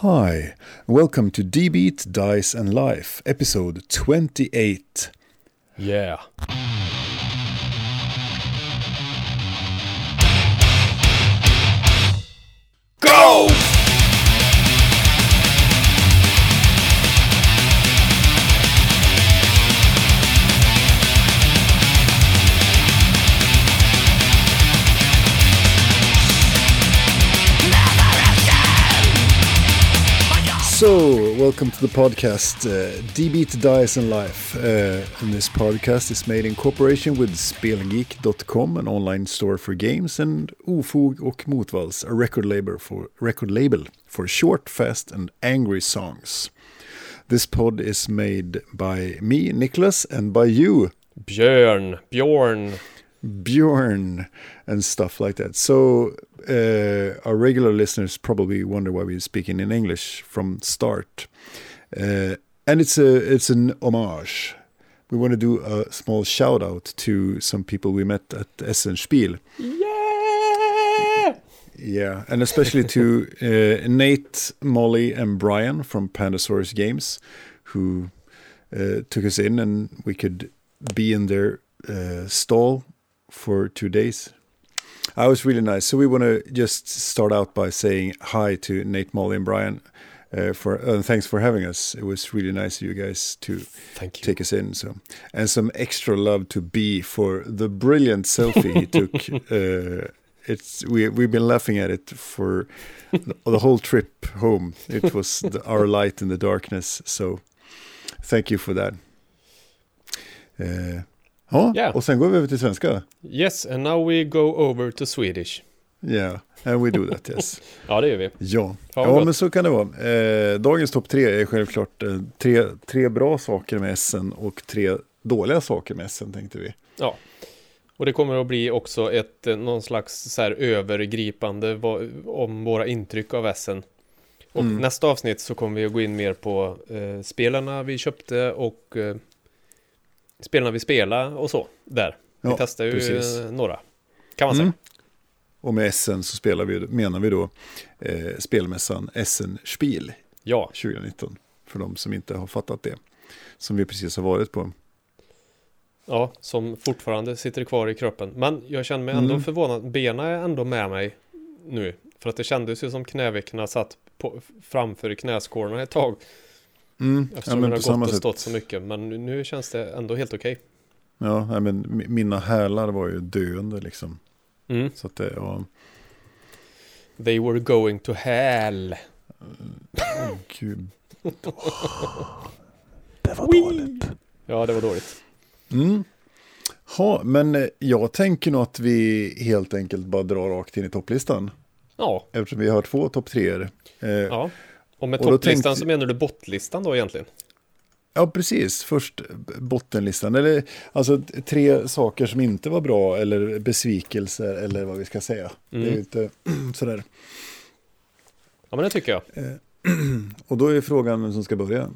Hi, welcome to D-Beat, Dice and Life, episode 28. Yeah. Go! So, welcome to the podcast, uh, D-Beat Dice and Life. Uh, and this podcast is made in cooperation with Spelgeek.com, an online store for games, and Ofog och Motvalls, a record label for record label for short, fast, and angry songs. This pod is made by me, Nicholas, and by you, Björn, Björn. Bjorn, and stuff like that. So uh, our regular listeners probably wonder why we're speaking in English from start, uh, and it's a it's an homage. We want to do a small shout out to some people we met at Essen Spiel. Yeah! Yeah, and especially to uh, Nate, Molly, and Brian from Pandasaurus Games, who uh, took us in, and we could be in their uh, stall for two days. I was really nice. So we want to just start out by saying hi to Nate, Molly, and Brian. Uh, for uh, thanks for having us. It was really nice of you guys to Thank you. take us in. So and some extra love to B for the brilliant selfie he took. Uh, it's we we've been laughing at it for the whole trip home. It was the, our light in the darkness. So thank you for that. Ja, Ja. och sen går vi över till svenska. Yes, and now we go over to Swedish. Yeah, and we do that, yes. Ja, det gör vi. Ja, ja gott. men så kan det vara. Eh, dagens topp tre är självklart eh, tre, tre bra saker med Essen och tre dåliga saker med Essen tänkte vi. Ja. Och det kommer att bli också ett eh, någon slags så här övergripande om våra intryck av Essen. Och Mm. nästa avsnitt så kommer vi att gå in mer på eh, spelarna vi köpte och eh, spelarna vi spelade och så. Där. Vi Ja, testar ju precis. några. Kan man Mm. säga. Och med Essen så spelar vi, menar vi då eh, spelmässan Essen Spiel Ja, 2019. För de som inte har fattat det. Som vi precis har varit på. Ja, som fortfarande sitter kvar i kroppen. Men jag känner mig ändå Mm. förvånad. Benen är ändå med mig nu. För att det kändes ju som knävecken satt på, framför knäskålarna ett tag. Mm, Eftersom det har gått och stått så mycket. Men nu, känns det ändå helt okej. Ja, nej, men mi- mina hälar var ju döende liksom. Mm. Så att det, ja, They were going to hell. åh, gud. Det var dåligt. Ja, det var dåligt. Mm. Ha, men eh, jag tänker nog att vi helt enkelt bara drar rakt in i topplistan. Ja, Eftersom vi har två topp treor. Eh, ja. Ja. Och med Och topplistan tänkte- så menar du bottlistan då egentligen? precis. Först bottenlistan. Eller alltså tre saker som inte var bra eller besvikelser eller vad vi ska säga. Det är Mm. ju inte sådär. Ja, men det tycker jag. Och då är frågan vem som ska börja.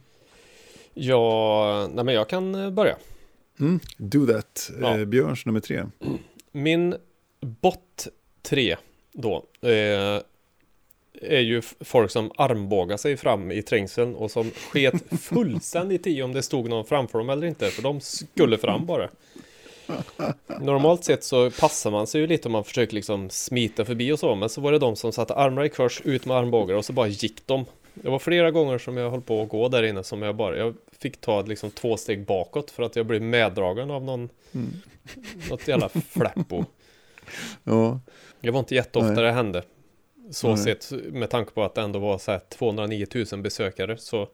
Ja, nej men jag kan eh, börja. Mm. Do that. Ja. Eh, Björns nummer tre. Min bott 3 då eh, är ju folk som armbågar sig fram i trängseln och som sket fullständigt i om det stod någon framför dem eller inte, för de skulle fram bara. Normalt sett så passar man sig ju lite om man försöker liksom smita förbi och så, men så var det de som satte armar i kors, ut med armbågar och så bara gick de. Det var flera gånger som jag höll på att gå där inne som jag bara, jag fick ta liksom två steg bakåt för att jag blev meddragen av någon, Mm. något jävla fläppo. Ja. Det var inte jätteofta Nej. det hände. Så Nej. sett med tanke på att det ändå var så här 209 000 besökare. Så,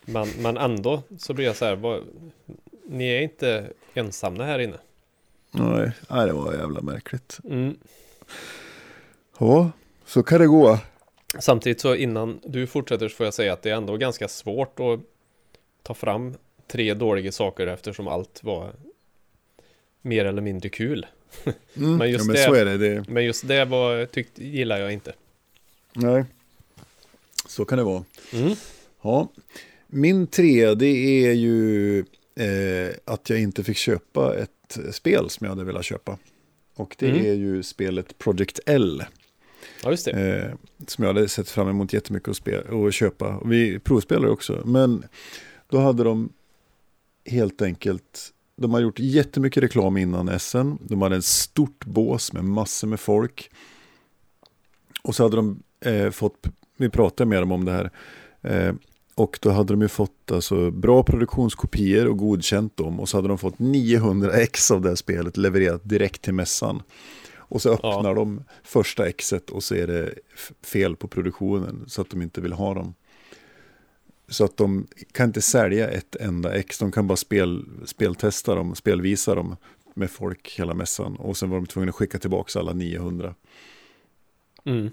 men, men ändå så blir jag så här, vad, ni är inte ensamma här inne. Nej, nej, det var jävla märkligt. Mm. Ja, så kan det gå. Samtidigt så innan du fortsätter så får jag säga att det är ändå ganska svårt att ta fram tre dåliga saker eftersom allt var mer eller mindre kul. Mm. Men just ja, men det- det. det. Men just det var, tyckte, gillar jag inte. Nej, så kan det vara. Mm. Ja. Min tre, det är ju eh, att jag inte fick köpa ett spel som jag hade velat köpa. Och det Mm. är ju spelet Project L. Ja, just det. Eh, som jag hade sett fram emot jättemycket att, spela, att köpa. Och vi provspelade också. Men då hade de helt enkelt, de har gjort jättemycket reklam innan SN. De hade ett stort bås med massor med folk. Och så hade de eh, fått, vi pratade med dem om det här. Eh, och då hade de ju fått alltså, bra produktionskopior och godkänt dem. Och så hade de fått 900 ex av det här spelet levererat direkt till mässan. Och så öppnar ja. de första exet och så är det fel på produktionen så att de inte vill ha dem. Så att de kan inte sälja ett enda ex, de kan bara spel, speltesta dem, spelvisa dem med folk hela mässan. Och sen var de tvungna att skicka tillbaka alla 900. Mm.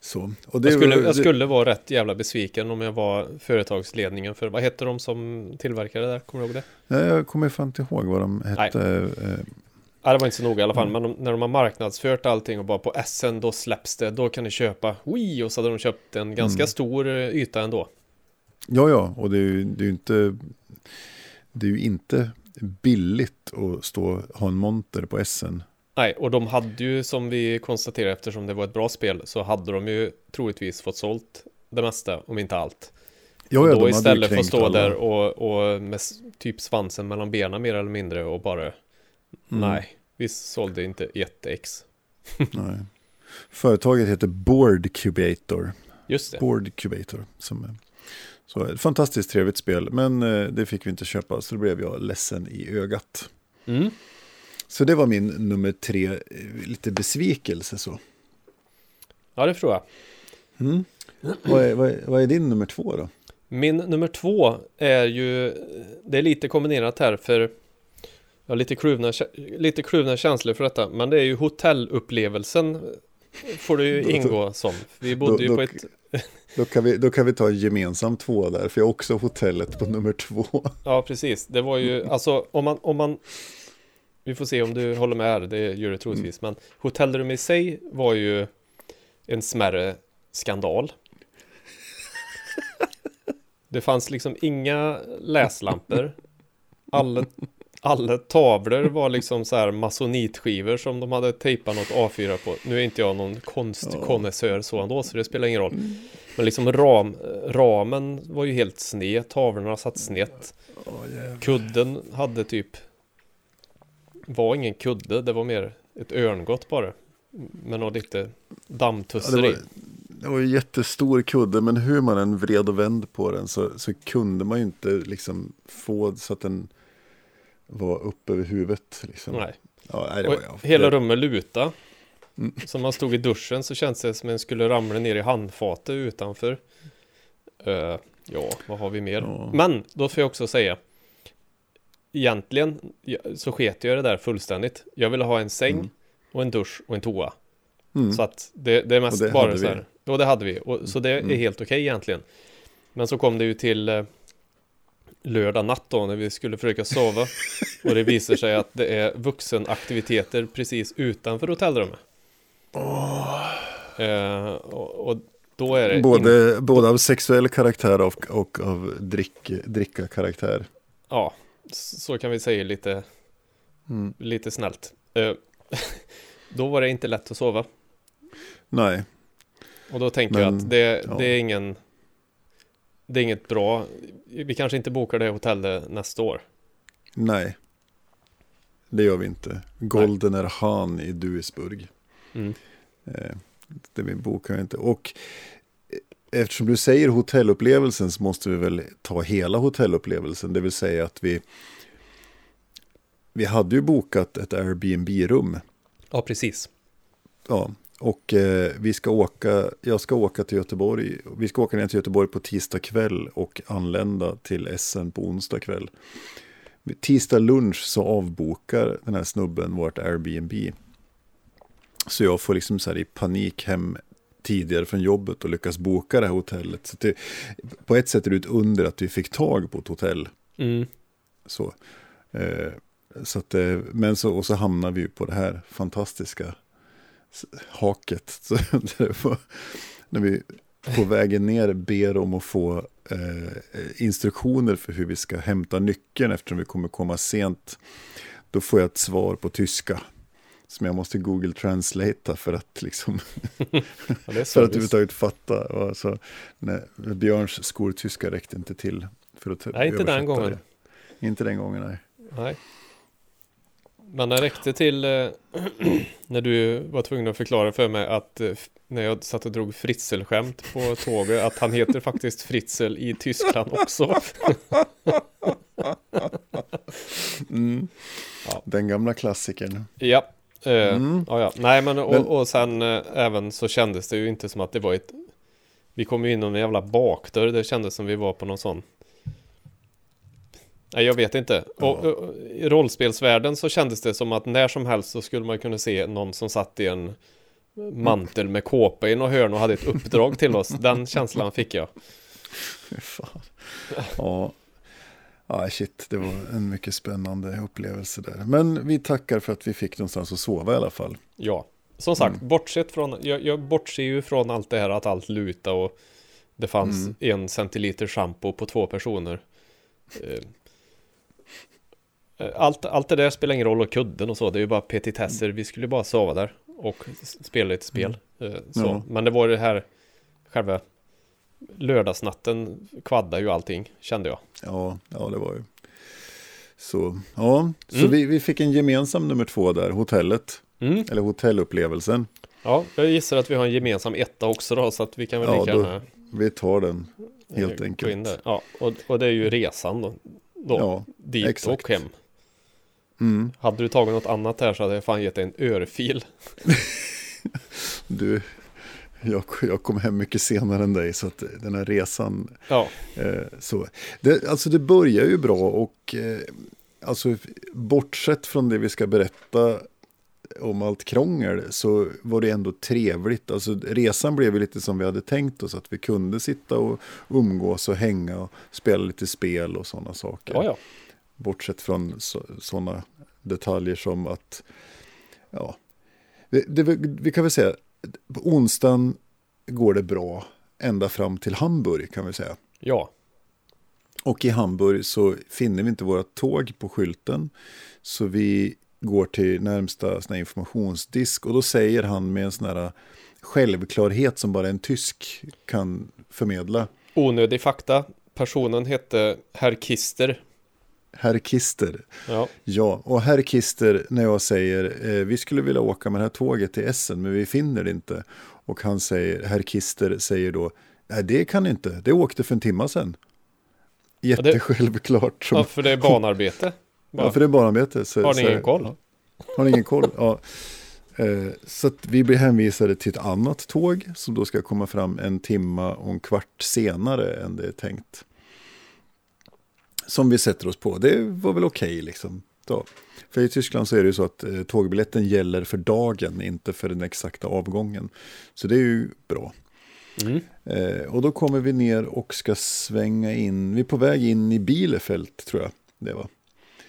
Så. Och det, jag, skulle, jag skulle vara rätt jävla besviken om jag var företagsledningen för, vad hette de som tillverkade det där? Kommer du ihåg det? Jag kommer fan inte ihåg vad de hette. Nej. Ja, det var inte så noga i alla fall, men de, när de har marknadsfört allting och bara på SN då släpps det, då kan ni köpa Wii och så hade de köpt en ganska mm. stor eh, yta ändå. Ja, ja, och det är ju, det är inte, det är ju inte billigt att stå ha en monter på SN. Nej, och de hade ju som vi konstaterade eftersom det var ett bra spel så hade de ju troligtvis fått sålt det mesta, om inte allt. Ja, ja, då istället för att stå alla. där och, och med typ svansen mellan benen mer eller mindre och bara Mm. Nej, vi sålde inte ett ex. Nej. Företaget heter Board Cubator. Just det. Board Cubator. Som, så ett fantastiskt trevligt spel, men eh, det fick vi inte köpa, så då blev jag ledsen i ögat. Mm. Så det var min nummer tre, eh, lite besvikelse så. Ja, det förstår jag. Mm. Vad, är, vad, är, vad är din nummer två då? Min nummer två är ju, det är lite kombinerat här, för jag har lite kluvna, lite kluvna känslor för detta, men det är ju hotellupplevelsen får det ju ingå som. Vi bodde då, ju på då, ett... då, kan vi, då kan vi ta gemensamt två där, för jag har också hotellet på nummer två. Ja, precis. Det var ju, alltså om man, om man vi får se om du håller med här, det gör du troligtvis, mm. men hotellrum i sig var ju en smärre skandal. Det fanns liksom inga läslampor. Alla alla tavlor var liksom så här masonitskivor som de hade tejpat något A4 på. Nu är inte jag någon konstkonnässör så ändå, så det spelar ingen roll. Mm. Men liksom ram, ramen var ju helt sned, tavlorna satt snett. Kudden hade typ var ingen kudde, det var mer ett örngott bara. Med något lite dammtusseri. Ja, det, var, det var en jättestor kudde, men hur man än vred och vände på den så, så kunde man ju inte liksom få så att den var upp över huvudet. Liksom. Nej. Ja, nej, det var jag. Hela rummet luta. Mm. Så man stod i duschen så kändes det som man skulle ramla ner i handfatet utanför. Uh, ja, vad har vi mer? Ja. Men då får jag också säga. Egentligen så sket jag det där fullständigt. Jag ville ha en säng mm. och en dusch och en toa. Mm. Så att det, det är mest det bara så här. Ja, det hade vi. Och, så det är mm. helt okej okay egentligen. Men så kom det ju till uh, lördag natt då när vi skulle försöka sova. Och det visar sig att det är vuxenaktiviteter precis utanför hotellrummet. Oh. Eh, och, och, då är det... Både, in... både av sexuell karaktär och, och av drick, dricka karaktär. Ja, så kan vi säga lite, mm. lite snällt. Eh, då var det inte lätt att sova. Nej. Och då tänker Men, jag att det, ja. det är ingen det är inget bra. Vi kanske inte bokar det hotellet nästa år. Nej. Det gör vi inte. Goldener Han i Duisburg. Mm. Eh, det vi bokar inte. Och eh, eftersom du säger hotellupplevelsen så måste vi väl ta hela hotellupplevelsen. Det vill säga att vi vi hade ju bokat ett Airbnb-rum. Ja, precis. Ja, och eh, vi ska åka, jag ska åka till Göteborg, vi ska åka ner till Göteborg på tisdag kväll och anlända till SN på onsdag kväll. Tisdag lunch så avbokar den här snubben vårt Airbnb. Så jag får liksom så här i panik hem tidigare från jobbet och lyckas boka det här hotellet. Så det, på ett sätt är det ett under att vi fick tag på ett hotell. Mm. Så, eh, så att, eh, men så, och så hamnar vi på det här fantastiska haket. Så var, när vi på vägen ner ber om att få eh, instruktioner för hur vi ska hämta nyckeln eftersom vi kommer komma sent. Då får jag ett svar på tyska. som jag måste Google Translate för att liksom Ja, för att överhuvudtaget fatta. Och alltså, nej, Björns skoltyska räckte inte till för att Nej, inte den gången. Det. Inte den gången, nej. Nej. Men det räckte till eh, när du var tvungen att förklara för mig att eh, när jag satt och drog Fritzl-skämt på tåget att han heter faktiskt Fritzl i Tyskland också. Mm. Ja. Den gamla klassikern. ja. Eh, Mm. ja, ja. Nej, men och, Men- och sen eh, även så kändes det ju inte som att det var ett Vi kom ju in någon jävla bakdörr. Det kändes som vi var på någon sån Nej, jag vet inte. Och, och, I rollspelsvärlden så kändes det som att när som helst så skulle man kunna se någon som satt i en mantel med kåpa i något hörn och hade ett uppdrag till oss. Den känslan fick jag. Fy fan. Ja. ja, shit, det var en mycket spännande upplevelse där. Men vi tackar för att vi fick någonstans att sova i alla fall. Ja, som sagt, Mm. bortsett från, jag, jag bortser ju från allt det här att allt luta och det fanns Mm. en centiliter shampoo på två personer. Eh, Allt, allt det där spelar ingen roll och kudden och så, det är ju bara petitesser. Vi skulle bara sova där och spela lite spel. Eh, Så. Ja. Men det var det här, själva lördagsnatten kvaddade ju allting, kände jag. Ja, ja det var ju. Så, ja, så Mm. vi, vi fick en gemensam nummer två där, hotellet, Mm. eller hotellupplevelsen. Ja, jag gissar att vi har en gemensam etta också då, så att vi kan väl Ja, lika gärna Vi tar den, eh, helt enkelt. Ja, och, och det är ju resan då. då Ja, dit exakt. och hem. Mm, Hade du tagit något annat här så hade jag fan gett dig en örfil. du, jag, jag kom hem mycket senare än dig, så att den här resan Ja, Eh, så. Det, alltså det börjar ju bra och eh, alltså, bortsett från det vi ska berätta om allt krångel så var det ändå trevligt. Alltså, resan blev lite som vi hade tänkt oss att vi kunde sitta och umgås och hänga och spela lite spel och sådana saker. ja, ja. Bortsett från sådana detaljer som att, ja, det, det, vi kan väl säga, på onsdagen går det bra ända fram till Hamburg kan vi säga. Ja, Och i Hamburg så finner vi inte våra tåg på skylten. Så vi går till närmsta sån informationsdisk och då säger han med en sån här självklarhet som bara en tysk kan förmedla. onödig fakta. Personen hette Herr Kister. Herr Kister. Ja, Ja, och herr Kister när jag säger eh, vi skulle vilja åka med det här tåget till Essen men vi finner det inte. Och han säger, herr Kister säger då, nej det kan inte, det åkte för en timma sedan. Jättesjälvklart. som- ja för det är banarbete. Ja, för det är barnarbete. Så, Har ni ingen koll? Har ni ingen koll? Ja. Eh, Så vi blir hänvisade till ett annat tåg som då ska komma fram en timma och en kvart senare än det är tänkt. Som vi sätter oss på. Det var väl okej liksom. Ja. För i Tyskland så är det ju så att eh, tågbiljetten gäller för dagen, inte för den exakta avgången. Så det är ju bra. Mm. Eh, och då kommer vi ner och ska svänga in. Vi är på väg in i Bielefeld tror jag det var.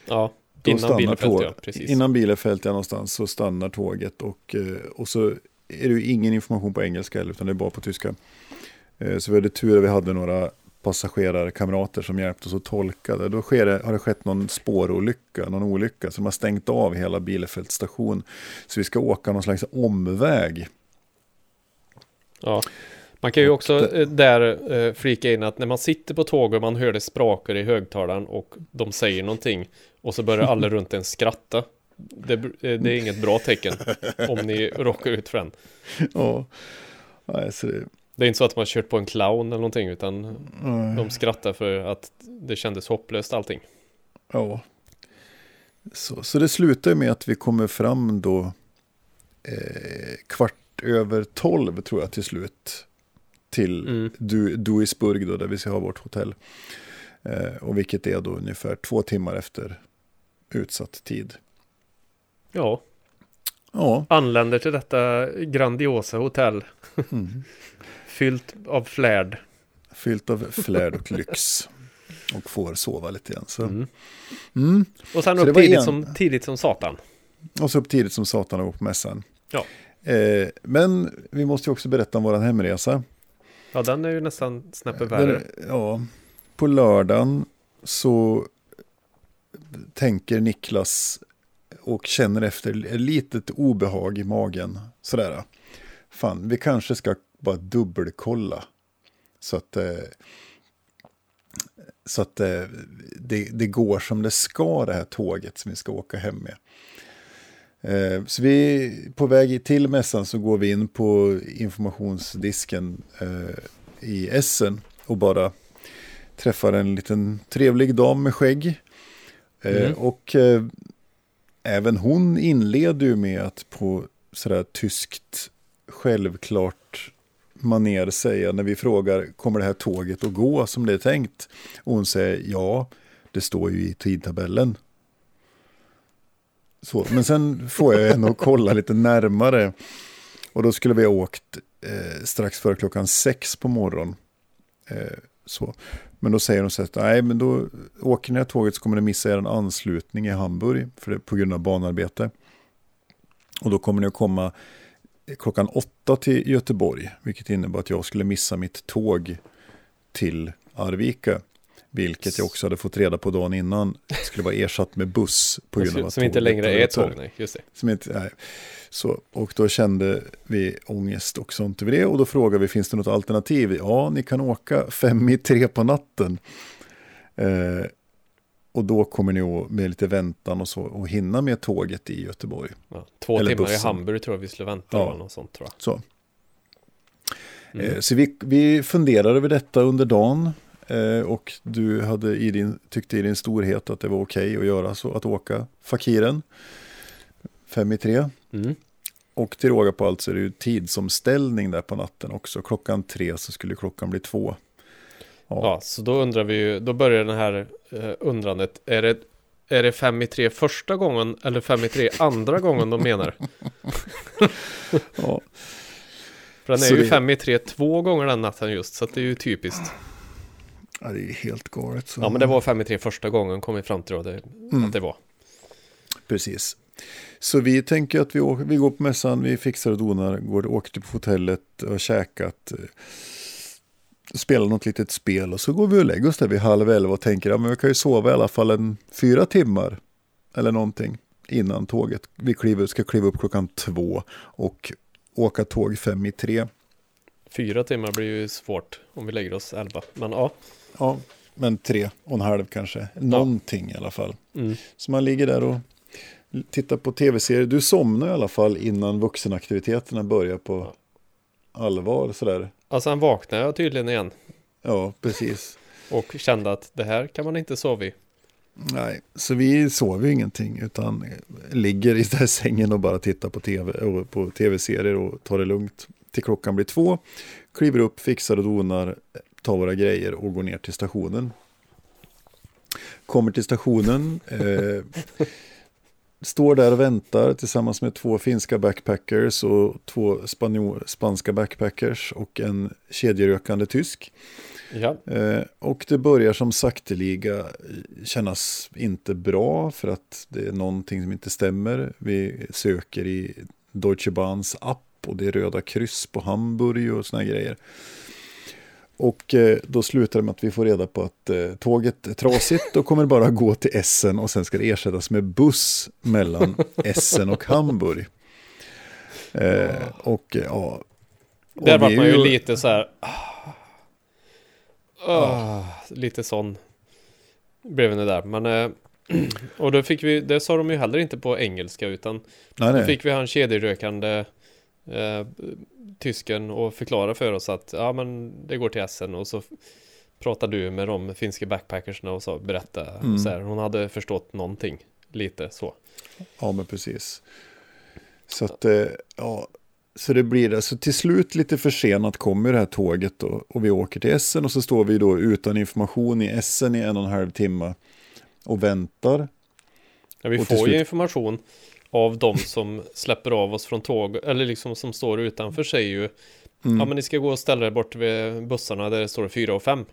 Ja, Då innan Bielefeld ja, precis. Innan Bielefeld ja, någonstans så stannar tåget och, eh, och så är det ju ingen information på engelska utan det är bara på tyska. Eh, Så vi hade tur att vi hade några passagerarkamrater som hjälpte oss att tolka det. Då sker det, har det skett någon spårolycka, någon olycka, så de har stängt av hela Bielefeld station. Så vi ska åka någon slags omväg. Ja. Man kan ju också det- eh, där eh, flika in att när man sitter på tåg och man hör det sprakar i högtalaren och de säger någonting och så börjar alla runt en skratta. Det, eh, det är inget bra tecken om ni råkar ut för den. Ja, Nej, så det, Det är inte så att man kört på en clown eller någonting utan nej. de skrattar för att det kändes hopplöst allting. Ja. Så, så det slutar med att vi kommer fram då eh, kvart över tolv tror jag till slut. Till Mm. du, Duisburg då, där vi ska ha vårt hotell. Eh, och vilket är då ungefär två timmar efter utsatt tid. Ja, Ja, anländer till detta grandiosa hotell mm. Fyllt av flärd. fyllt av flärd och lyx. Och får sova lite grann. Så. Mm. Mm. Och sen Så upp tidigt en- som, tidigt som satan. Och så upp tidigt som satan och på mässan. Ja. Eh, men vi måste ju också berätta om vår hemresa. Ja, den är ju nästan snäppet värre. Ja, på lördagen så tänker Niklas och känner efter ett litet obehag i magen. Sådär. Fan, vi kanske ska bara dubbelkolla. Så att, eh, så att eh, det, det går som det ska det här tåget som vi ska åka hem med. Eh, så vi på väg till mässan så går vi in på informationsdisken i Essen och bara träffar en liten trevlig dam med skägg. Mm. Och även hon inleder ju med att på sådär tyskt självklart maner säga när vi frågar kommer det här tåget att gå som det är tänkt? Och hon säger ja, det står ju i tidtabellen. Så, men sen får jag ändå kolla lite närmare. Och då skulle vi ha åkt eh, strax före klockan sex på morgonen. Eh, så. Men då säger de så att nej, men då åker ni här tåget så kommer ni missa er en anslutning i Hamburg för det, på grund av banarbete. Och då kommer ni att komma klockan åtta till Göteborg, vilket innebär att jag skulle missa mitt tåg till Arvika. Vilket jag också hade fått reda på dagen innan skulle vara ersatt med buss på grund av att Som inte längre är tåg, nej, just det. Som inte, nej. Så, och då kände vi ångest och sånt över det och då frågade vi, finns det något alternativ? Ja, ni kan åka fem i tre på natten. Eh, och då kommer ni att, med lite väntan och så och hinna med tåget i Göteborg. Ja, två Eller timmar bussen. i Hamburg tror jag vi skulle vänta. Ja, något sånt, tror jag. Så, mm. eh, så vi, vi funderade över detta under dagen. Eh, och du hade i din, tyckte i din storhet att det var okej okay att göra så, att åka Fakiren. Fem i tre. Mm. Och till råga på allt så är det ju tidsomställning där på natten också. Klockan tre så skulle klockan bli två. Ja, ja så då undrar vi ju, då börjar det här eh, undrandet. Är det, är det fem i tre första gången eller fem i tre andra gången de menar? ja. För den är så ju det... fem i tre två gånger den natten just, så det är ju typiskt. Ja, det är helt galet. Så... Ja, men det var fem i tre första gången kom vi fram till då, det, mm. att det var. Precis. Så vi tänker att vi, åker, vi går på mässan, vi fixar och donar, går, åker till hotellet och har käkat. Spelar något litet spel och så går vi och lägger oss där vid halv elva och tänker att ja, vi kan ju sova i alla fall en fyra timmar eller någonting innan tåget. Vi kliver, ska kliva upp klockan två och åka tåg fem i tre. Fyra timmar blir ju svårt om vi lägger oss elva, men ja. Ja, men tre och en halv kanske. Någonting ja. i alla fall. Mm. Så man ligger där och tittar på tv-serier. Du somnar i alla fall innan vuxenaktiviteterna börjar på allvar sådär. Ja, sen vaknade jag tydligen igen. Ja, precis. och kände att det här kan man inte sova i. Nej, så vi sover ju ingenting utan ligger i den sängen och bara tittar på tv och på tv-serier och tar det lugnt till klockan blir två. Kliver upp, fixar och donar, tar våra grejer och går ner till stationen. Kommer till stationen. Eh, står där och väntar tillsammans med två finska backpackers och två spanska backpackers och en kedjerökande tysk. Ja. Eh, och det börjar som sakteliga kännas inte bra för att det är någonting som inte stämmer. Vi söker i Deutsche Bahns app och det är röda kryss på Hamburg och såna grejer. Och eh, då slutar det med att vi får reda på att eh, tåget är trasigt och kommer bara gå till Essen och sen ska det ersättas med buss mellan Essen och Hamburg. Eh, och ja. Och Där var man ju, lite så här. Oh, lite sån blev det där. Men, eh, och då fick vi, det sa de ju heller inte på engelska utan nej, nej. då fick vi ha en kedjerökande eh, tysken och förklara för oss att ja men det går till Essen och så pratar du med de finska backpackersna och så berätta mm. så här, hon hade förstått någonting lite så. Ja men precis. Så att eh, ja, så det blir det. Så till slut lite försenat kommer det här tåget då, och vi åker till Essen och så står vi då utan information i Essen i en och en halv timme och väntar. Ja, vi får slut... ju information av de som släpper av oss från tåg, eller liksom som står utanför säger ju mm. Ja men ni ska gå och ställa er bort vid bussarna där det står 4 och 5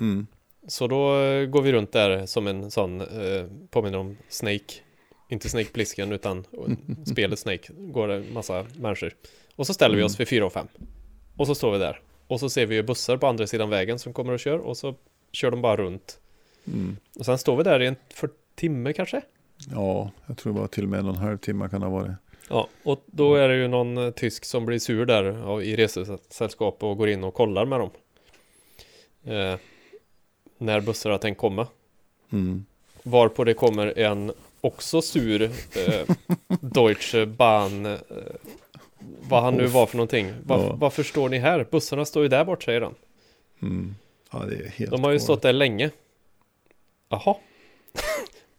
mm. Så då eh, går vi runt där som en sån, eh, påminner om Snake Inte Snake Plissken utan spelet Snake Går det massa människor Och så ställer mm. vi oss vid 4 och 5 Och så står vi där Och så ser vi ju bussar på andra sidan vägen som kommer och kör Och så kör de bara runt mm. Och sen står vi där i en för timme kanske Ja, jag tror det var till och med en och en halv timme kan det ha varit. Ja, och då är det ju någon eh, tysk som blir sur där i resesällskap och går in och kollar med dem. Eh, när har tänkt komma. Mm. Varpå det kommer en också sur eh, Deutsche Bahn eh, Vad han nu var för någonting Var, Ja. Varför står ni här? Bussarna står ju där bort säger han Mm. Ja, det är helt De har ju stått där länge Jaha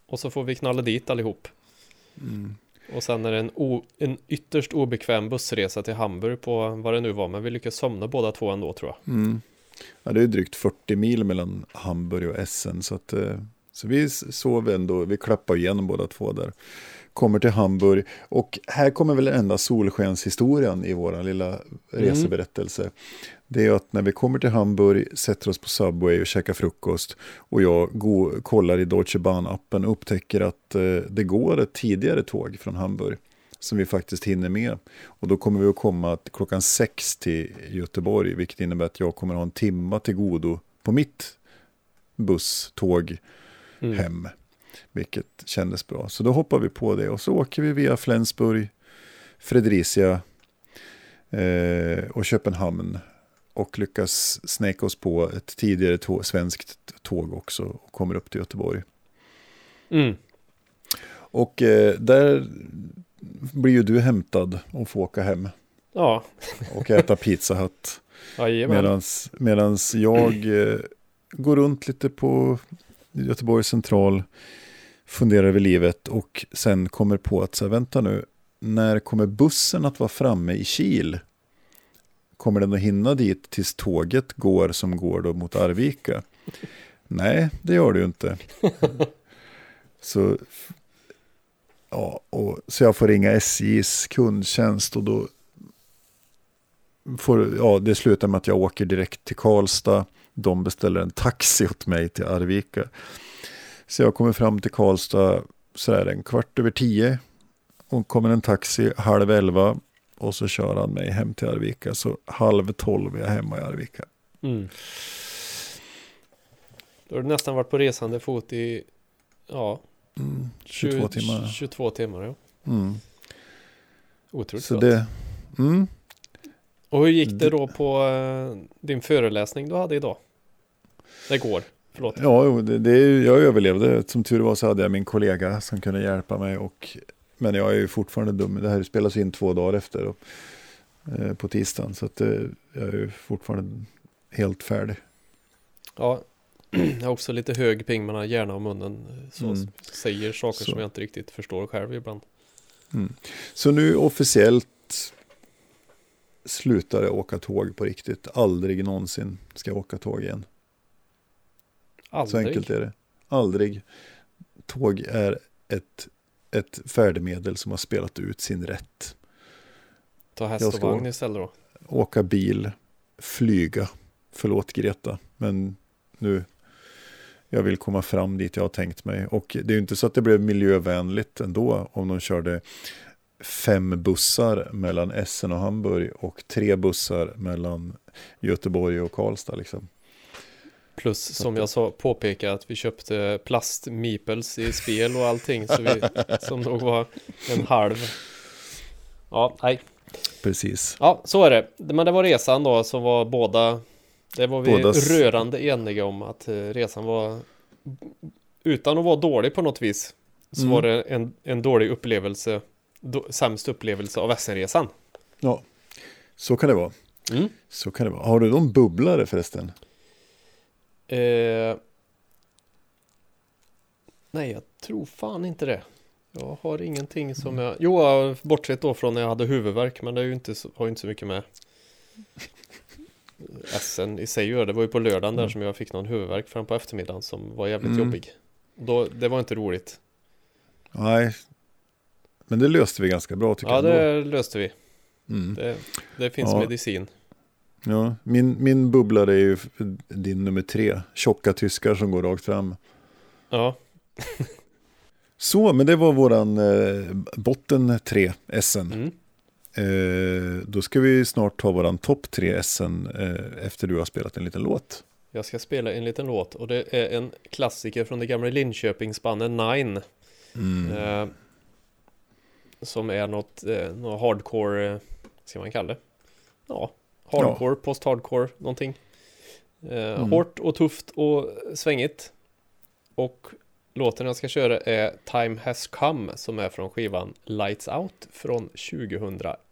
Och så får vi knalla dit allihop Mm. Och sen är det en, o, en ytterst obekväm bussresa till Hamburg på vad det nu var Men vi lyckas somna båda två ändå tror jag Mm. Ja, det är drygt 40 mil mellan Hamburg och Essen. Så, att, eh, så vi sov ändå, vi klappade igen båda två där. Kommer till Hamburg och här kommer väl den enda solskenshistorien i vår lilla reseberättelse. Det är att när vi kommer till Hamburg, sätter oss på Subway och käkar frukost och jag går, kollar i Deutsche Bahn-appen och upptäcker att eh, det går ett tidigare tåg från Hamburg som vi faktiskt hinner med. Och då kommer vi att komma klockan sex till Göteborg, vilket innebär att jag kommer att ha en timma till godo på mitt busståg Mm. hem. Vilket kändes bra. Så då hoppar vi på det och så åker vi via Flensburg, Fredricia eh, och Köpenhamn. Och lyckas snäcka oss på ett tidigare tåg, svenskt tåg också och kommer upp till Göteborg. Mm. Och eh, där blir ju du hämtad och får åka hem Ja, och äta Pizza Hut. Medans, medans jag eh, går runt lite på Göteborgs central, funderar över livet och sen kommer på att så här, vänta nu, när kommer bussen att vara framme i Kil? Kommer den att hinna dit tills tåget går som går då mot Arvika? Nej, det gör det ju inte. Så, ja, och, så jag får ringa SJs kundtjänst och då får, ja, det slutar med att jag åker direkt till Karlstad. De beställer en taxi åt mig till Arvika. Så jag kommer fram till Karlstad sådär en kvart över tio. Och kommer en taxi halv elva. Och så kör han mig hem till Arvika. Så halv tolv är jag hemma i Arvika. Mm. Då har du nästan varit på resande fot i Ja, Mm, 22 20 timmar. 22 timmar ja. Mm. Otroligt Så det, mm, Och hur gick det då på eh, din föreläsning du hade idag? Det går, förlåt. Ja, det, det, jag överlevde. Som tur var så hade jag min kollega som kunde hjälpa mig. Och, men jag är ju fortfarande dum. Det här spelas in två dagar efter. Och, eh, på tisdagen. Så att, eh, jag är ju fortfarande helt färdig. Ja, jag har också lite hög ping mellan hjärna och munnen. Så Mm. säger saker Så. som jag inte riktigt förstår själv ibland. Så nu officiellt slutar jag åka tåg på riktigt. Aldrig någonsin ska jag åka tåg igen. Så Aldrig. enkelt är det. Aldrig. Tåg är ett, ett färdmedel som har spelat ut sin rätt. Ta häst och vagn istället då. åka bil, flyga. Förlåt Greta, men nu jag vill komma fram dit jag har tänkt mig. Och det är ju inte så att det blev miljövänligt ändå om de körde fem bussar mellan Essen och Hamburg och tre bussar mellan Göteborg och Karlstad. Liksom. Plus som jag sa påpeka att vi köpte plastmipels i spel och allting. Så vi, som nog var en halv. Ja, nej. Precis. Ja, så är det. Men det var resan då som var båda. Det var vi Bådas- rörande eniga om att eh, resan var. Utan att vara dålig på något vis. Så Mm. var det en, en dålig upplevelse. Då, sämst upplevelse av Essenresan. Ja, så kan det vara. Mm. Så kan det vara. Har du någon bubblare förresten? Eh, nej, jag tror fan inte det. Jag har ingenting som jag... Jo, bortsett då från när jag hade huvudvärk. Men det är ju inte så, har ju inte så mycket med SN i sig göra. Det var ju på lördagen där Mm. som jag fick någon huvudvärk fram på eftermiddagen som var jävligt Mm. jobbig. Då, det var inte roligt. Nej, men det löste vi ganska bra tycker Ja, jag. ändå. det löste vi. Mm. Det, det finns Ja. medicin. Ja, min, min bubblare är ju din nummer tre. Tjocka tyskar som går rakt fram. Ja, Så, men det var våran eh, botten tre SN. mm. Eh, då ska vi snart ta våran topp tre SN eh, efter du har spelat en liten låt. Jag ska spela en liten låt och det är en klassiker från det gamla Linköpingsbandet Nine. Mm. Eh, som är något, eh, något hardcore, eh, ska man kalla det? Ja, hardcore, post-hardcore, någonting. Eh, Mm. Hårt och tufft och svängigt. Och låten jag ska köra är Time Has Come som är från skivan Lights Out från 2001.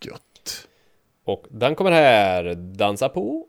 Gött. Och den kommer här, dansa på.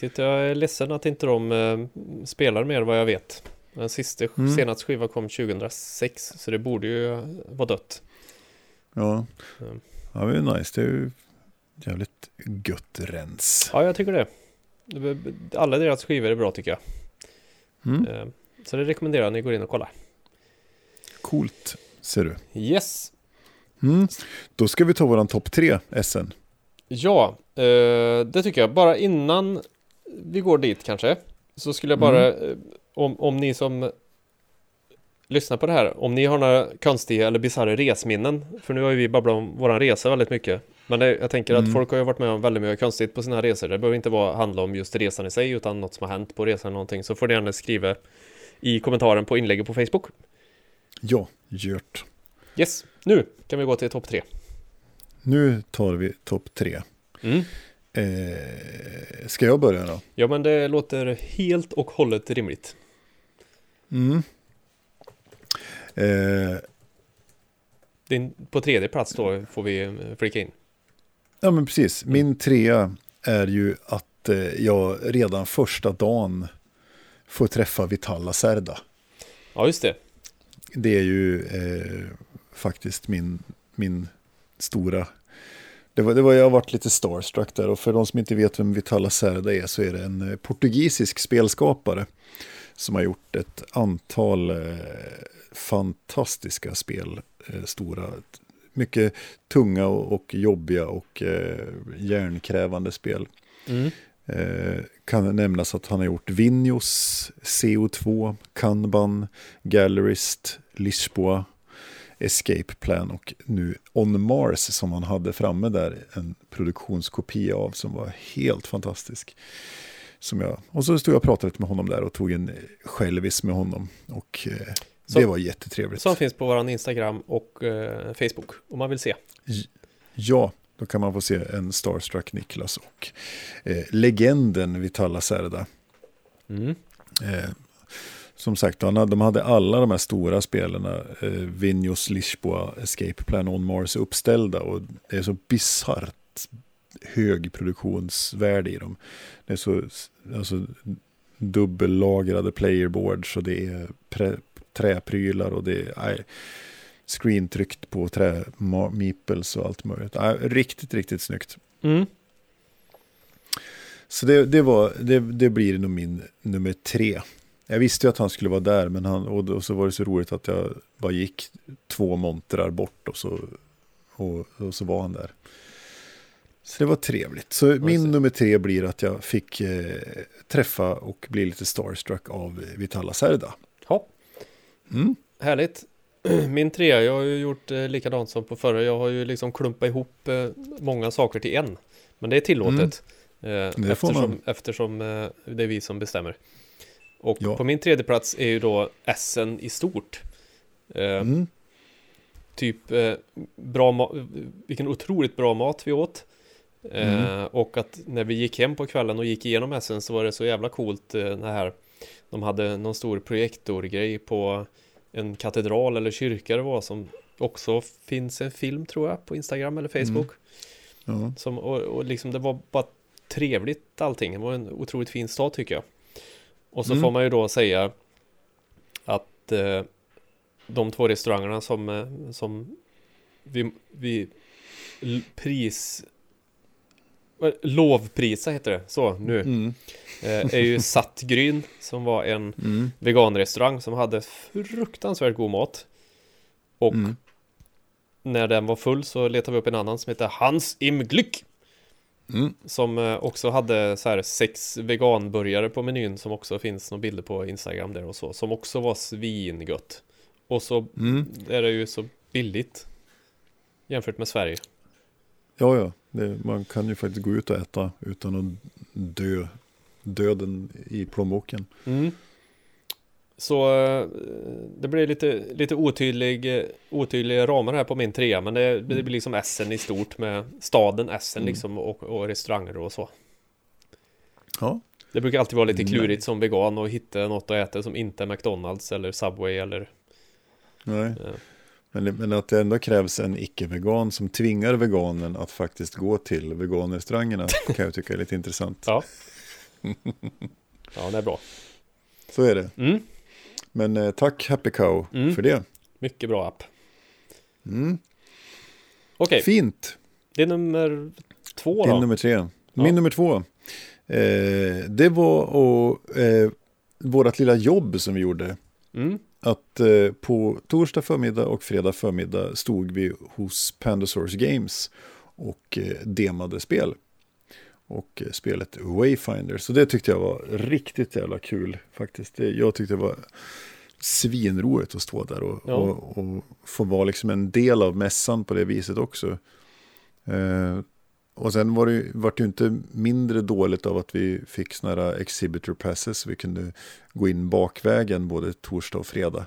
Riktigt, jag är ledsen att inte de eh, spelar mer vad jag vet. Den sista, Mm. senaste skivan kom 2006, så det borde ju vara dött. Ja. Mm. ja, det är nice. Det är ju jävligt gött rens. Ja, jag tycker det. Alla deras skivor är bra tycker jag. Mm. Eh, Så det rekommenderar jag ni går in och kollar. Coolt, ser du. Yes. Mm. Då ska vi ta våran topp tre SN. Ja, eh, det tycker jag. Bara innan vi går dit kanske. Så skulle jag bara, eh, om, om ni som lyssnar på det här, om ni har några konstiga eller bisarra resminnen. För nu har ju vi babblat om våran resa väldigt mycket. Men det, jag tänker att Mm. folk har ju varit med om väldigt mycket konstigt på sina resor. Det behöver inte vara, handla om just resan i sig, utan något som har hänt på resan eller någonting. Så får ni gärna skriva i kommentaren på inlägget på Facebook. Ja, gjort. Yes, nu kan vi gå till topp tre. Nu tar vi topp tre. Mm. Eh, ska jag börja då? Ja, men det låter helt och hållet rimligt. Mm. Eh, Din, på tredje plats då får vi eh, flika in. ja, men precis. Min trea är ju att eh, jag redan första dagen får träffa Vitala Serda. Ja, just det. Det är ju eh, faktiskt min, min stora... Det var, det var, jag har varit lite starstruck där och för de som inte vet vem Vitala Serda är så är det en eh, portugisisk spelskapare som har gjort ett antal eh, fantastiska spel, eh, stora, mycket tunga och, jobbiga och eh, hjärnkrävande spel. Mm. Eh, kan nämnas att han har gjort Vinhos, CO2, Kanban, Gallerist, Lisboa, Escape Plan och nu On Mars som han hade framme där, en produktionskopia av som var helt fantastisk. Som jag, och så stod jag och pratade lite med honom där och tog en självis med honom och eh, Så- det var jättetrevligt. Som finns på våran Instagram och eh, Facebook om man vill se. Ja, då kan man få se en Starstruck Niklas och eh, legenden Vitala Serda. Mm. Eh, som sagt, de hade alla de här stora spelarna, eh, Vinhos, Lisboa, Escape Plan, On Mars uppställda och det är så bisarrt hög produktionsvärde i dem. Det är så alltså, dubbellagrade playerboards och det är pre, träprylar och det är nej, screentryckt på trä, ma- meeples och allt möjligt. Nej, riktigt, riktigt snyggt. Mm. Så det, det, var, det, det blir nog min nummer tre. Jag visste ju att han skulle vara där, men han, och, och så var det så roligt att jag bara gick två montrar bort och så, och, och så var han där. Så det var trevligt. Så min nummer tre blir att jag fick eh, träffa och bli lite starstruck av Vitala Serda. Ja, Mm. härligt. Min trea, jag har ju gjort eh, likadant som på förra. Jag har ju liksom klumpat ihop eh, många saker till en. Men det är tillåtet. Eh, Mm. får eftersom man. eftersom eh, det är vi som bestämmer. Och Ja. på min tredje plats är ju då Essen i stort. Eh, Mm. Typ eh, bra vilken otroligt bra mat vi åt. Eh, Mm. och att när vi gick hem på kvällen och gick igenom Essen så var det så jävla coolt eh, här. De hade någon stor projektorgrej på en katedral eller kyrka det var som också finns en film tror jag på Instagram eller Facebook. Ja. Som, och, och liksom det var bara trevligt allting. Det var en otroligt fin stad tycker jag. Och så Mm. får man ju då säga att eh, de två restaurangerna som, eh, som vi, vi pris eh, lovprisa heter det, så nu, Mm. eh, är ju Sattgryn som var en Mm. veganrestaurang som hade fruktansvärt god mat. Och Mm. när den var full så letade vi upp en annan som heter Hans im Glück. Mm. Som eh, också hade så här sex veganburgare på menyn som också finns några bilder på Instagram där och så. Som också var svingött. Och så Mm. är det ju så billigt. Jämfört med Sverige. Ja, ja. Det, man kan ju faktiskt gå ut och äta utan att dö döden i plånboken. Mm. Så eh, det blir lite, lite otydlig, otydliga ramar här på min trea. Men det, det blir liksom Essen i stort med staden Essen Mm. liksom och, och restauranger och så. Ja, Det brukar alltid vara lite Nej. klurigt som vegan och hitta något att äta som inte är McDonalds eller Subway eller nej. eh, Men, det- men att det ändå krävs en icke-vegan som tvingar veganen att faktiskt gå till veganrestaurangerna kan jag tycka är lite intressant. Ja. Ja, det är bra. Så är det. Mm, Men eh, tack Happy Cow Mm. för det. mycket bra app. Mm. Okej, Fint. det är nummer två Din då. nummer tre. Ja. Min nummer två. Eh, det var att eh, vårt lilla jobb som vi gjorde. Mm. Att eh, på torsdag förmiddag och fredag förmiddag stod vi hos Pandasaurus Games och eh, demade spel. Och eh, spelet Wayfinder. Så det tyckte jag var riktigt jävla kul faktiskt. Det, jag tyckte det var svinroligt att stå där och, Ja. och, och få vara liksom en del av mässan på det viset också. Eh, och sen var det, vart det ju inte mindre dåligt av att vi fick sådana här exhibitor passes. Så vi kunde gå in bakvägen både torsdag och fredag.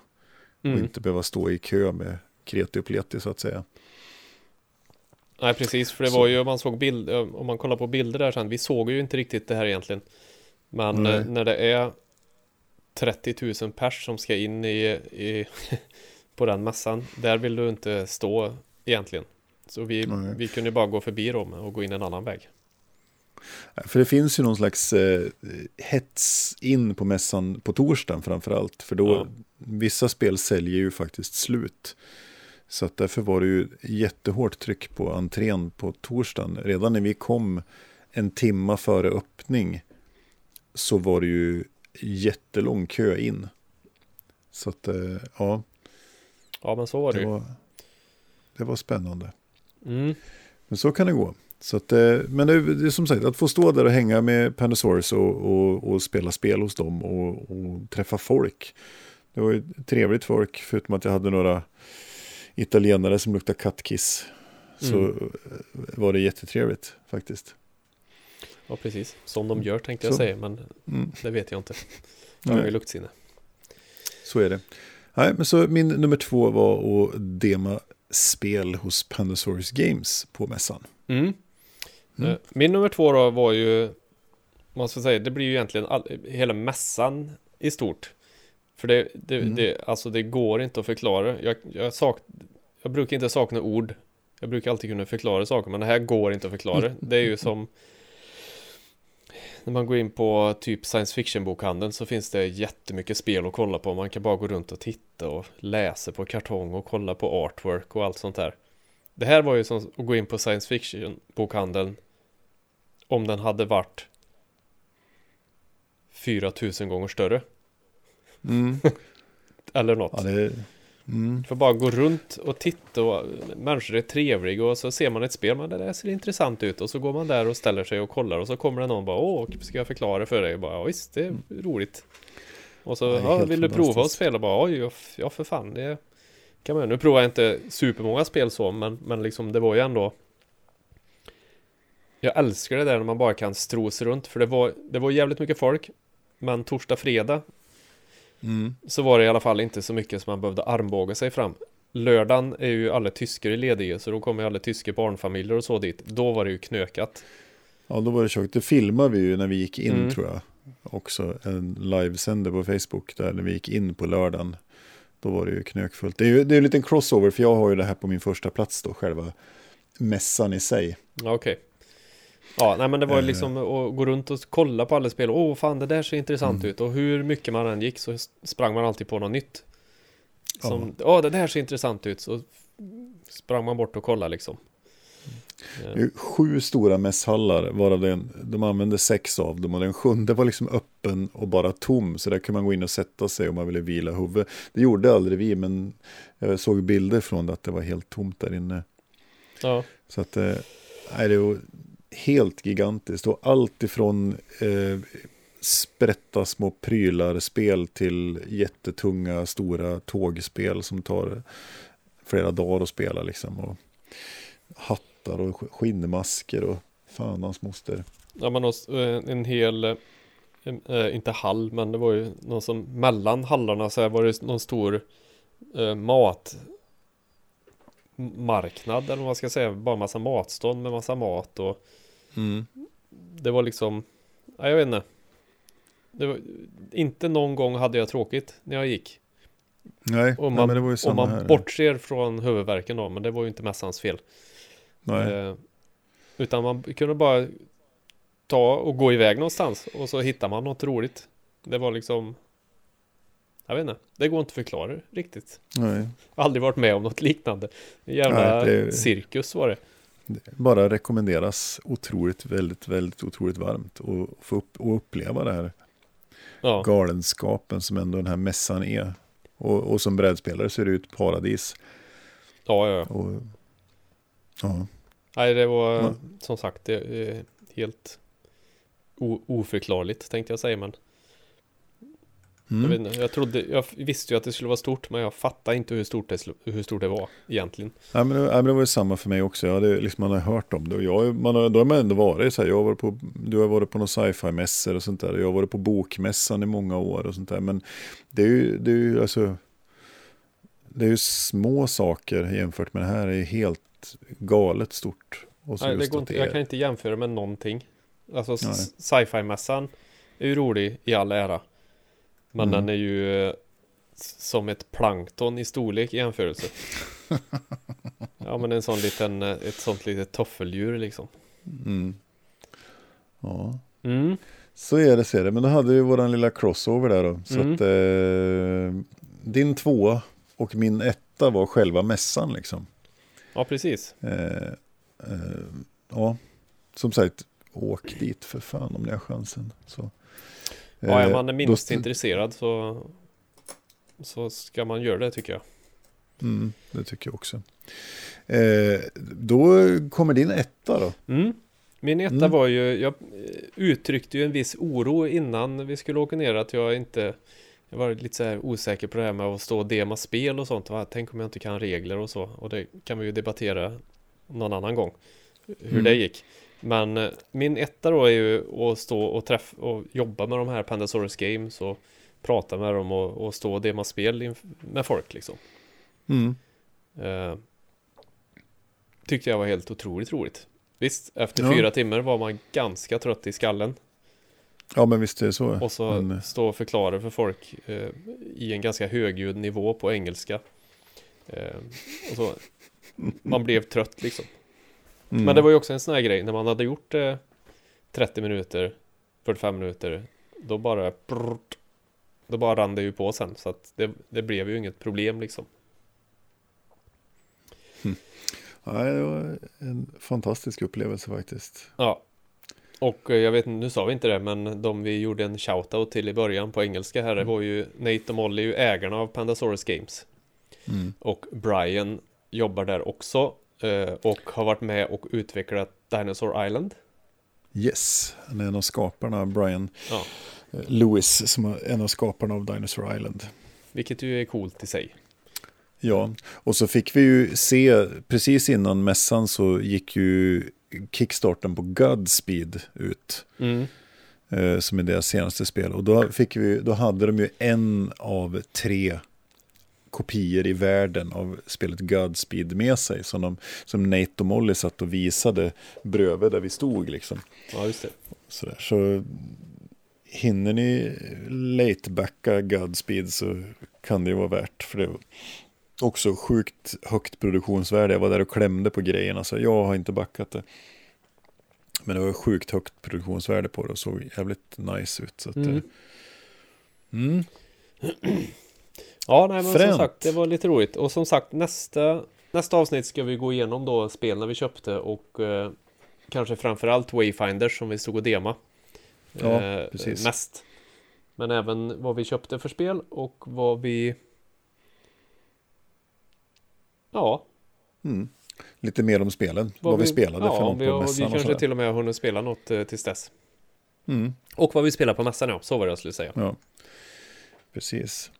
Och Mm. inte behöva stå i kö med kreti och pleti så att säga. Nej precis, för det var ju om man såg bild, om man kollar på bilder där sen, vi såg ju inte riktigt det här egentligen. Men Nej. eh, när det är 30 000 pers som ska in i, i på den mässan, där vill du inte stå egentligen. Så vi, Nej. vi kunde bara gå förbi dem och gå in en annan väg. För det finns ju någon slags eh, hets in på mässan på torsdagen framförallt. För då, Ja. vissa spel säljer ju faktiskt slut. Så att därför var det ju jättehårt tryck på entrén på torsdagen. Redan när vi kom en timma före öppning så var det ju jättelång kö in. Så att, eh, ja, Ja men så var det det var, det var spännande. Mm. Men så kan det gå. Så att, eh, men det det är som sagt, att få stå där och hänga med Panasaurus och, och, och spela spel hos dem och, och träffa folk. Det var ju trevligt folk, förutom att jag hade några italienare som luktade kattkiss. Så Mm. var det jättetrevligt faktiskt. Ja precis, som de gör tänkte jag Så. säga, men Mm. det vet jag inte. Jag har ju luktsinne. Så är det. Nej, men så min nummer två var att dema spel hos Panasaurus Games på mässan. Mm. Mm. Eh, Min nummer två då var ju, måste jag säga, det blir ju egentligen all, hela mässan i stort. För det, det, Mm. det, alltså det går inte att förklara. Jag, jag, sak, jag brukar inte sakna ord. Jag brukar alltid kunna förklara saker, men det här går inte att förklara. Det är ju som när man går in på typ science fiction bokhandeln så finns det jättemycket spel att kolla på. Man kan bara gå runt och titta och läsa på kartong och kolla på artwork och allt sånt där. Det här var ju som att gå in på science fiction bokhandeln om den hade varit 4000 gånger större. Mm. Eller något. Ja, det, mm. För bara gå runt och titta och människor är trevliga och så ser man ett spel, men det där ser intressant ut och så går man där och ställer sig och kollar och så kommer det någon bara åh, ska jag förklara för dig? Och bara, visst, det är roligt. Och så, Ja, vill du prova att spela? Bara, oj, ja, för fan, det kan man Nu provar jag inte supermånga spel så, men, men liksom det var ju ändå Jag älskar det där när man bara kan strosa runt, för det var, det var jävligt mycket folk Men torsdag, fredag Mm. så var det i alla fall inte så mycket som man behövde armbåga sig fram. Lördagen är ju alla tyskar i lediga så då kommer ju alla tyska barnfamiljer och så dit. Då var det ju knökat. Ja, då var det tjockt. Det filmade vi ju när vi gick in Mm. tror jag. Också en livesänder på Facebook där när vi gick in på lördagen. Då var det ju knökfullt. Det är ju det är en liten crossover för jag har ju det här på min första plats då, själva mässan i sig. Okej. Ja, nej men det var ju Eh. liksom att gå runt och kolla på alla spel. Åh, fan det där ser intressant Mm. ut. Och hur mycket man än gick så sprang man alltid på något nytt. Som, åh det där ser intressant ut. Så sprang man bort och kollade liksom. Det är ju sju stora mässhallar, varav den, de använde sex av dem och den sjunde var liksom öppen och bara tom. Så där kunde man gå in och sätta sig om man ville vila huvudet. Det gjorde aldrig vi, men jag såg bilder från det att det var helt tomt där inne. Ja, Så att, eh, nej, det var helt gigantiskt. Och allt ifrån eh, sprätta små prylar, spel till jättetunga, stora tågspel som tar flera dagar att spela liksom. Och hattar och skinnmasker och fan hans moster. ja men också eh, en hel, eh, eh, inte hall, men det var ju någon som mellan hallarna så här var det någon stor eh, mat marknad eller vad man ska säga, bara massa matstånd med massa mat och det var liksom, ja, jag vet inte. Var, inte någon gång hade jag tråkigt när jag gick. Nej, Om nej, man, men det var ju om samma man här. bortser från huvudvärken då, men det var ju inte mässans fel. Nej. Eh, utan man kunde bara ta och gå iväg någonstans och så hittar man något roligt. Det var liksom Jag vet inte, det går inte att förklara riktigt. nej. Aldrig varit med om något liknande. En jävla Nej, det- cirkus var det. Bara rekommenderas otroligt, väldigt, väldigt otroligt varmt och få upp, och uppleva det här. Ja, galenskapen som ändå den här mässan är. Och, och som brädspelare så är det ett paradis. ja, ja. Och, ja. Nej, det var Ja. som sagt det helt oförklarligt tänkte jag säga. Men jag, Mm. vet inte, jag, trodde, jag visste ju att det skulle vara stort, men jag fattade inte hur stort det, hur stort det var egentligen. Ja, men men det var ju samma för mig också. Jag hade, liksom, man har hört om det. Och jag, man har, då har man ändå varit så här. Jag har varit på, du har varit på några sci-fi-mässor och sånt där. Jag har varit på bokmässan i många år och sånt där. Men det är ju, det är ju alltså. Det är ju små saker jämfört med det här. Det är helt galet stort. Nej, det går inte, jag kan inte jämföra med någonting. Alltså Nej. sci-fi-mässan är ju rolig i all ära. Men Mm. den är ju eh, som ett plankton i storlek i jämförelse. ja men en sån liten, eh, ett sånt litet toffeldjur liksom. Mm. Ja. Mm. Så är det, så är det. Men då hade vi våran lilla crossover där då. Så Mm. att eh, din tvåa och min etta var själva mässan liksom. Ja precis. Eh, eh, ja, som sagt, åk dit för fan om ni har chansen. Så. Ja, är Eh, man är då minst st- intresserad så så ska man göra det tycker jag. Mm, det tycker jag också. Eh, då kommer din etta då. Mm. Min etta Mm. var ju, jag eh, uttryckte ju en viss oro innan vi skulle åka ner att jag inte Jag var lite så här osäker på det här med att stå och dema spel och sånt. Va? Tänk om jag inte kan regler och så. Och det kan vi ju debattera någon annan gång. Hur Mm. det gick. Men eh, min etta då är ju att stå och träffa och jobba med de här Pandasaurus Games och prata med dem och, och stå och dema spel med folk liksom. Mm. Eh, tyckte jag var helt otroligt roligt. Visst, efter Ja. fyra timmar var man ganska trött i skallen. Ja, men visst är det så. Och så Men, stå och förklara för folk eh, i en ganska högljudd nivå på engelska. Eh, och så. Man blev trött liksom. Mm. Men det var ju också en sån här grej, när man hade gjort eh, 30 minuter, 45 minuter, då bara brrrt, då bara rann det ju på sen. Så att det, det blev ju inget problem liksom. Nej, det var en fantastisk upplevelse faktiskt. Ja. Och eh, jag vet nu sa vi inte det, men de vi gjorde en shoutout till i början på engelska här, det var ju Nate och Molly, är ju ägarna av Pandasaurus Games. Mm. Och Brian jobbar där också och har varit med och utvecklat Dinosaur Island. Yes, han är en av skaparna, Brian Ja, eh, Lewis, som är en av skaparna av Dinosaur Island. vilket ju är coolt i sig. Ja, och så fick vi ju se, precis innan mässan så gick ju kickstarten på Godspeed ut. Mm. eh, som är deras senaste spel. Och då, fick vi, då hade de ju en av tre kopior i världen av spelet Godspeed med sig. Som, de, som Nate och Molly satt och visade bredvid där vi stod. Liksom. Ja, just det. Sådär. Så hinner ni latebacka Godspeed så kan det ju vara värt. För det är också sjukt högt produktionsvärde. Jag var där och klämde på grejerna så jag har inte backat det. Men det var sjukt högt produktionsvärde på det och såg jävligt nice ut. Så att, Mm. eh, mm. Ja, nej men som Fränt. sagt, det var lite roligt. Och som sagt, nästa, nästa avsnitt ska vi gå igenom då spelen vi köpte och eh, kanske framförallt Wayfinders som vi stod och dema. Ja, eh, precis. Mest. Men även vad vi köpte för spel och vad vi... Ja, Mm. Lite mer om spelen. Vad, vi, spelade ja, för något vi, på och mässan Vi och kanske sådär. till och med har hunnit spela något eh, tills dess. Mm. Och vad vi spelar på mässan, ja. Så var det jag skulle säga. Ja, precis.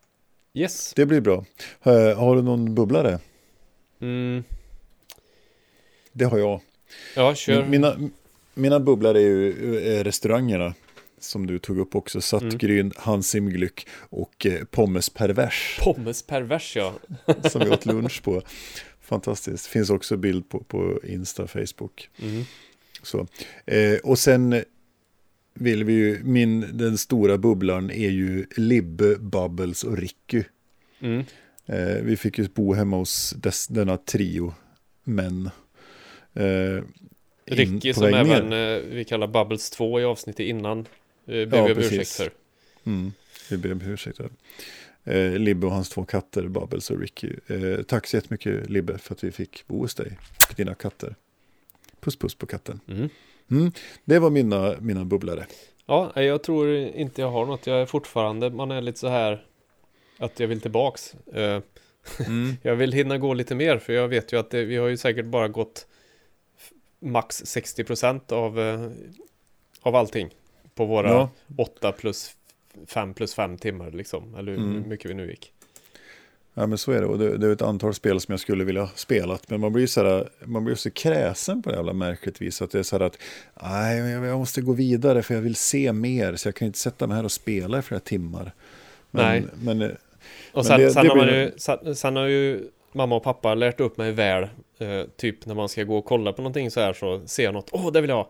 Yes. Det blir bra. Eh, har du någon bubblare? Mm. Det har jag. Ja, kör. Min, mina, mina bubblor är ju eh, restaurangerna. Som du tog upp också. Sattgryn, Hans im Glück och eh, Pommes Pervers. Pommes pervers, ja. som vi åt lunch på. Fantastiskt. Finns också bild på, på Insta, Facebook. Mm. Så. Eh, och sen vill vi ju, min, den stora bubblan är ju Libbe, Bubbles och Ricky. Mm. Eh, vi fick ju bo hemma hos dess, denna trio män. Eh, Ricky som även eh, vi kallar Bubbles 2 i avsnittet innan. Eh, ber Ja, vi om ursäkt för. Mm, vi ber om ursäkt. Eh, Libbe och hans två katter, Bubbles och Ricky. Eh, tack så jättemycket Libbe för att vi fick bo hos dig och dina katter. Puss puss på katten. Mm. Mm, det var mina, mina bubblare. Ja, jag tror inte jag har något. Jag är fortfarande, man är lite så här att jag vill tillbaks. Eh, Mm. Jag vill hinna gå lite mer för jag vet ju att det, vi har ju säkert bara gått max 60% av, eh, av allting på våra Ja. 8 plus 5 plus 5 timmar liksom. Eller hur Mm. mycket vi nu gick. Ja men så är det och det, det är ett antal spel som jag skulle vilja spela. Men man blir så här, man blir så kräsen på det jävla märkligt vis. Att det är så här att nej, jag, måste gå vidare för jag vill se mer. Så jag kan inte sätta mig här och spela i flera timmar. Men, Nej. Men, eh, Och Men sen, det- sen, det har blir- ju, sen, sen har ju mamma och pappa lärt upp mig väl. Eh, typ när man ska gå och kolla på någonting så här så ser jag något. Åh, det vill jag ha.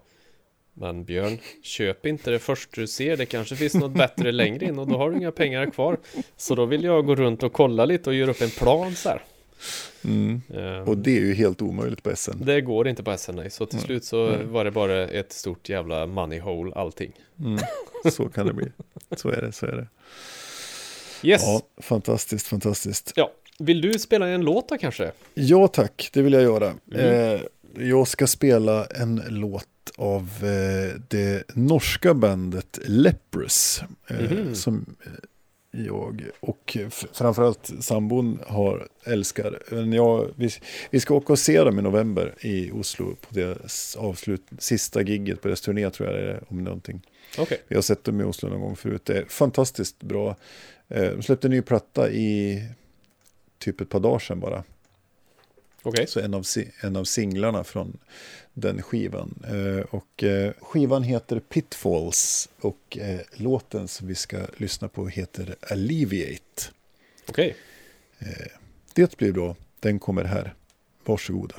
Men Björn, köp inte det först du ser. Det kanske finns något bättre längre in och då har du inga pengar kvar. Så då vill jag gå runt och kolla lite och göra upp en plan så här. mm. Eh, Och det är ju helt omöjligt på SN. det går inte på SNA. Så till Nej. slut så Nej. var det bara ett stort jävla money hole allting. Mm. Så kan det bli. Så är det, så är det. Yes! Ja, Ja. fantastiskt, fantastiskt. Vill du spela en låt då kanske? Ja tack, det vill jag göra. Mm. Eh, jag ska spela en låt av eh, det norska bandet Leprous. Mhm. Som eh, jag och framförallt sambon har, älskar. Men jag, vi, vi ska åka och se dem i november i Oslo på deras avslut, sista gigget på deras turné tror jag det är om någonting. Okej. Vi har sett dem i Oslo någon gång förut. Det är fantastiskt bra. De släppte en ny platta i typ ett par dagar sedan bara. Okej. Så en av, en av singlarna från den skivan. Eh, och eh, skivan heter Pitfalls och eh, låten som vi ska lyssna på heter Alleviate. Okej. Det blir bra. Den kommer här. Varsågoda.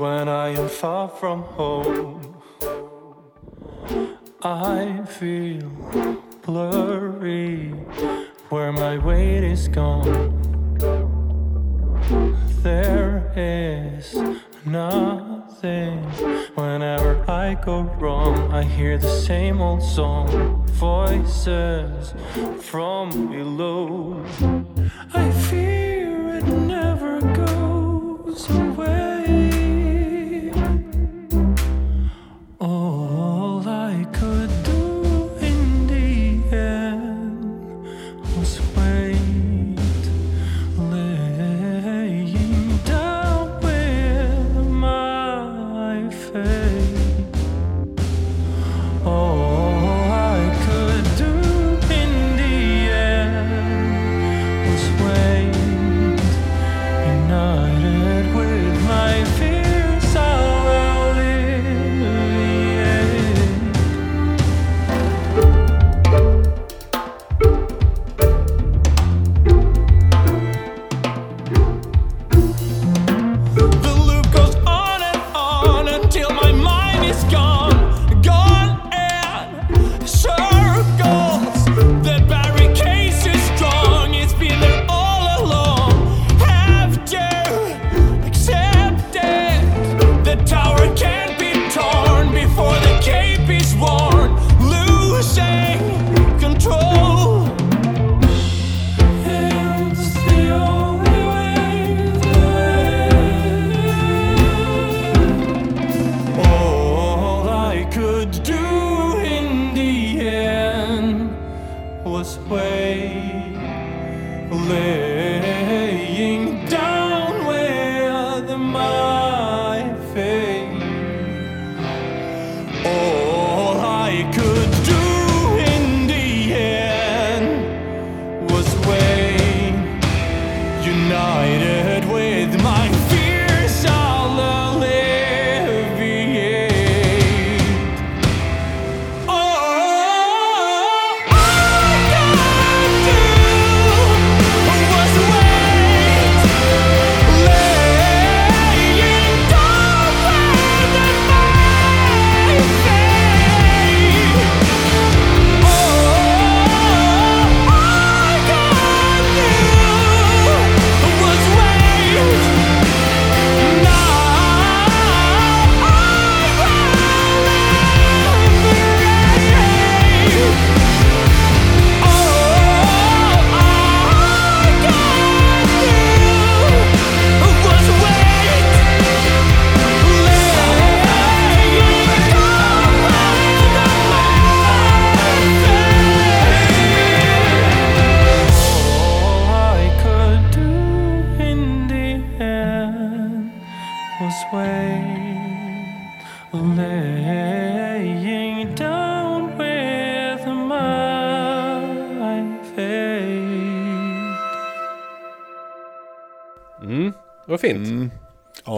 When I am far from home, I feel blurry where my weight is gone. There is nothing. Whenever I go wrong, I hear the same old song. Voices from below. I fear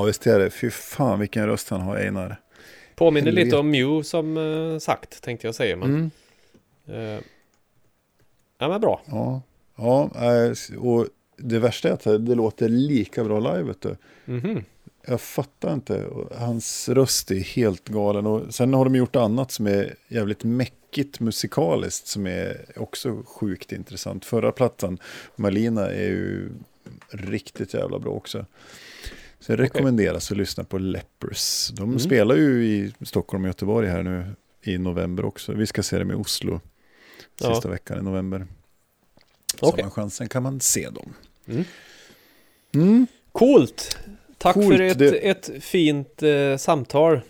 Ja, visst är det. Fy fan vilken röst han har, Einar. Påminner lite helvete. om Mew som eh, sagt, tänkte jag säga. Men, Mm. eh, ja, men bra. Ja, ja eh, och det värsta är att det låter lika bra live, vet du. Mhm. Jag fattar inte. Hans röst är helt galen. Och sen har de gjort annat som är jävligt mäckigt musikaliskt som är också sjukt intressant. Förra plattan, Malina, är ju riktigt jävla bra också. Så jag rekommenderas att lyssna på Lepers. De Mm. spelar ju i Stockholm och Göteborg här nu i november också. Vi ska se dem i Oslo Ja. sista veckan i november. Så Okej. har man chansen kan man se dem. Mm. Mm. Coolt! Tack Coolt, för ett, det- ett fint eh, samtal.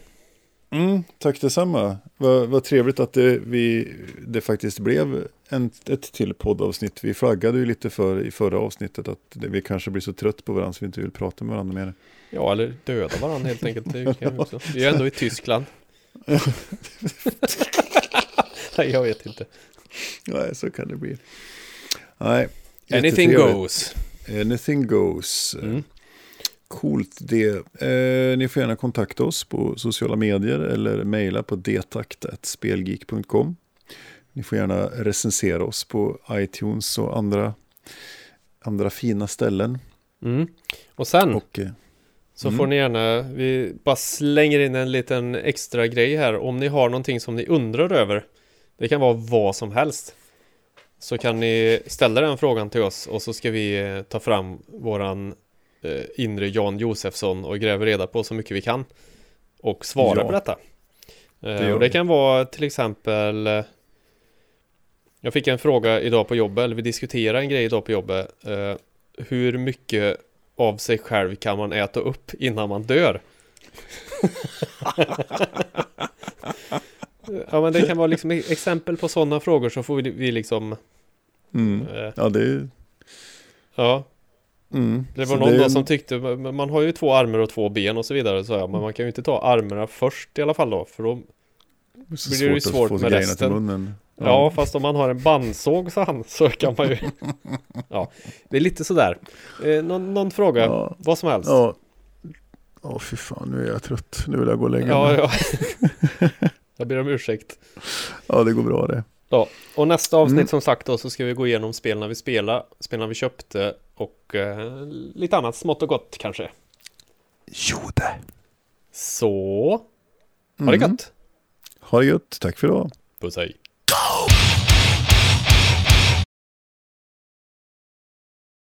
Mm, tack detsamma. Vad, vad trevligt att det, vi, det faktiskt blev en, ett till poddavsnitt. Vi flaggade ju lite för i förra avsnittet att det, vi kanske blir så trött på varandra så vi inte vill prata med varandra mer. Ja, eller döda varandra helt enkelt. Det kan också. Vi är ändå i Tyskland. Nej, jag vet inte. Nej, så kan det bli. Nej, Anything goes. Anything goes. Mm. Coolt det. Eh, ni får gärna kontakta oss på sociala medier eller mejla på detakt.spelgeek.com. Ni får gärna recensera oss på iTunes och andra, andra fina ställen. Mm. Och sen Och, eh, så mm. får ni gärna, vi bara slänger in en liten extra grej här. Om ni har någonting som ni undrar över. Det kan vara vad som helst. Så kan ni ställa den frågan till oss och så ska vi eh, ta fram våran eh, inre Jan Josefsson och gräva reda på så mycket vi kan. Och svara Ja. på detta. Det Eh, gör och det kan vara till exempel eh, Jag fick en fråga idag på jobbet, eller vi diskuterade en grej idag på jobbet. Eh, hur mycket av sig själv kan man äta upp innan man dör? ja men det kan vara liksom exempel på sådana frågor så får vi, vi liksom mm. eh, Ja, det är... Ja, Mm. det Så var någon är- då som tyckte Man har ju två armar och två ben och så vidare sa jag Men man kan ju inte ta armarna först i alla fall då För då så blir det ju svårt med resten. munnen. Ja, fast om man har en bandsåg så, han, så kan man ju Ja, det är lite sådär eh, någon, någon fråga, Ja. vad som helst Ja. Ja, fy fan, nu är jag trött. Nu vill jag gå och lägga ja, mig. ja. Jag ber om ursäkt ja, det går bra det. Ja, och nästa avsnitt Mm. som sagt då så ska vi gå igenom spelen vi spelade Spelen vi köpte och eh, lite annat smått och gott kanske Jo det. Så, ha det Mm. gött! Ha det gött. Tack för idag. Puss hej!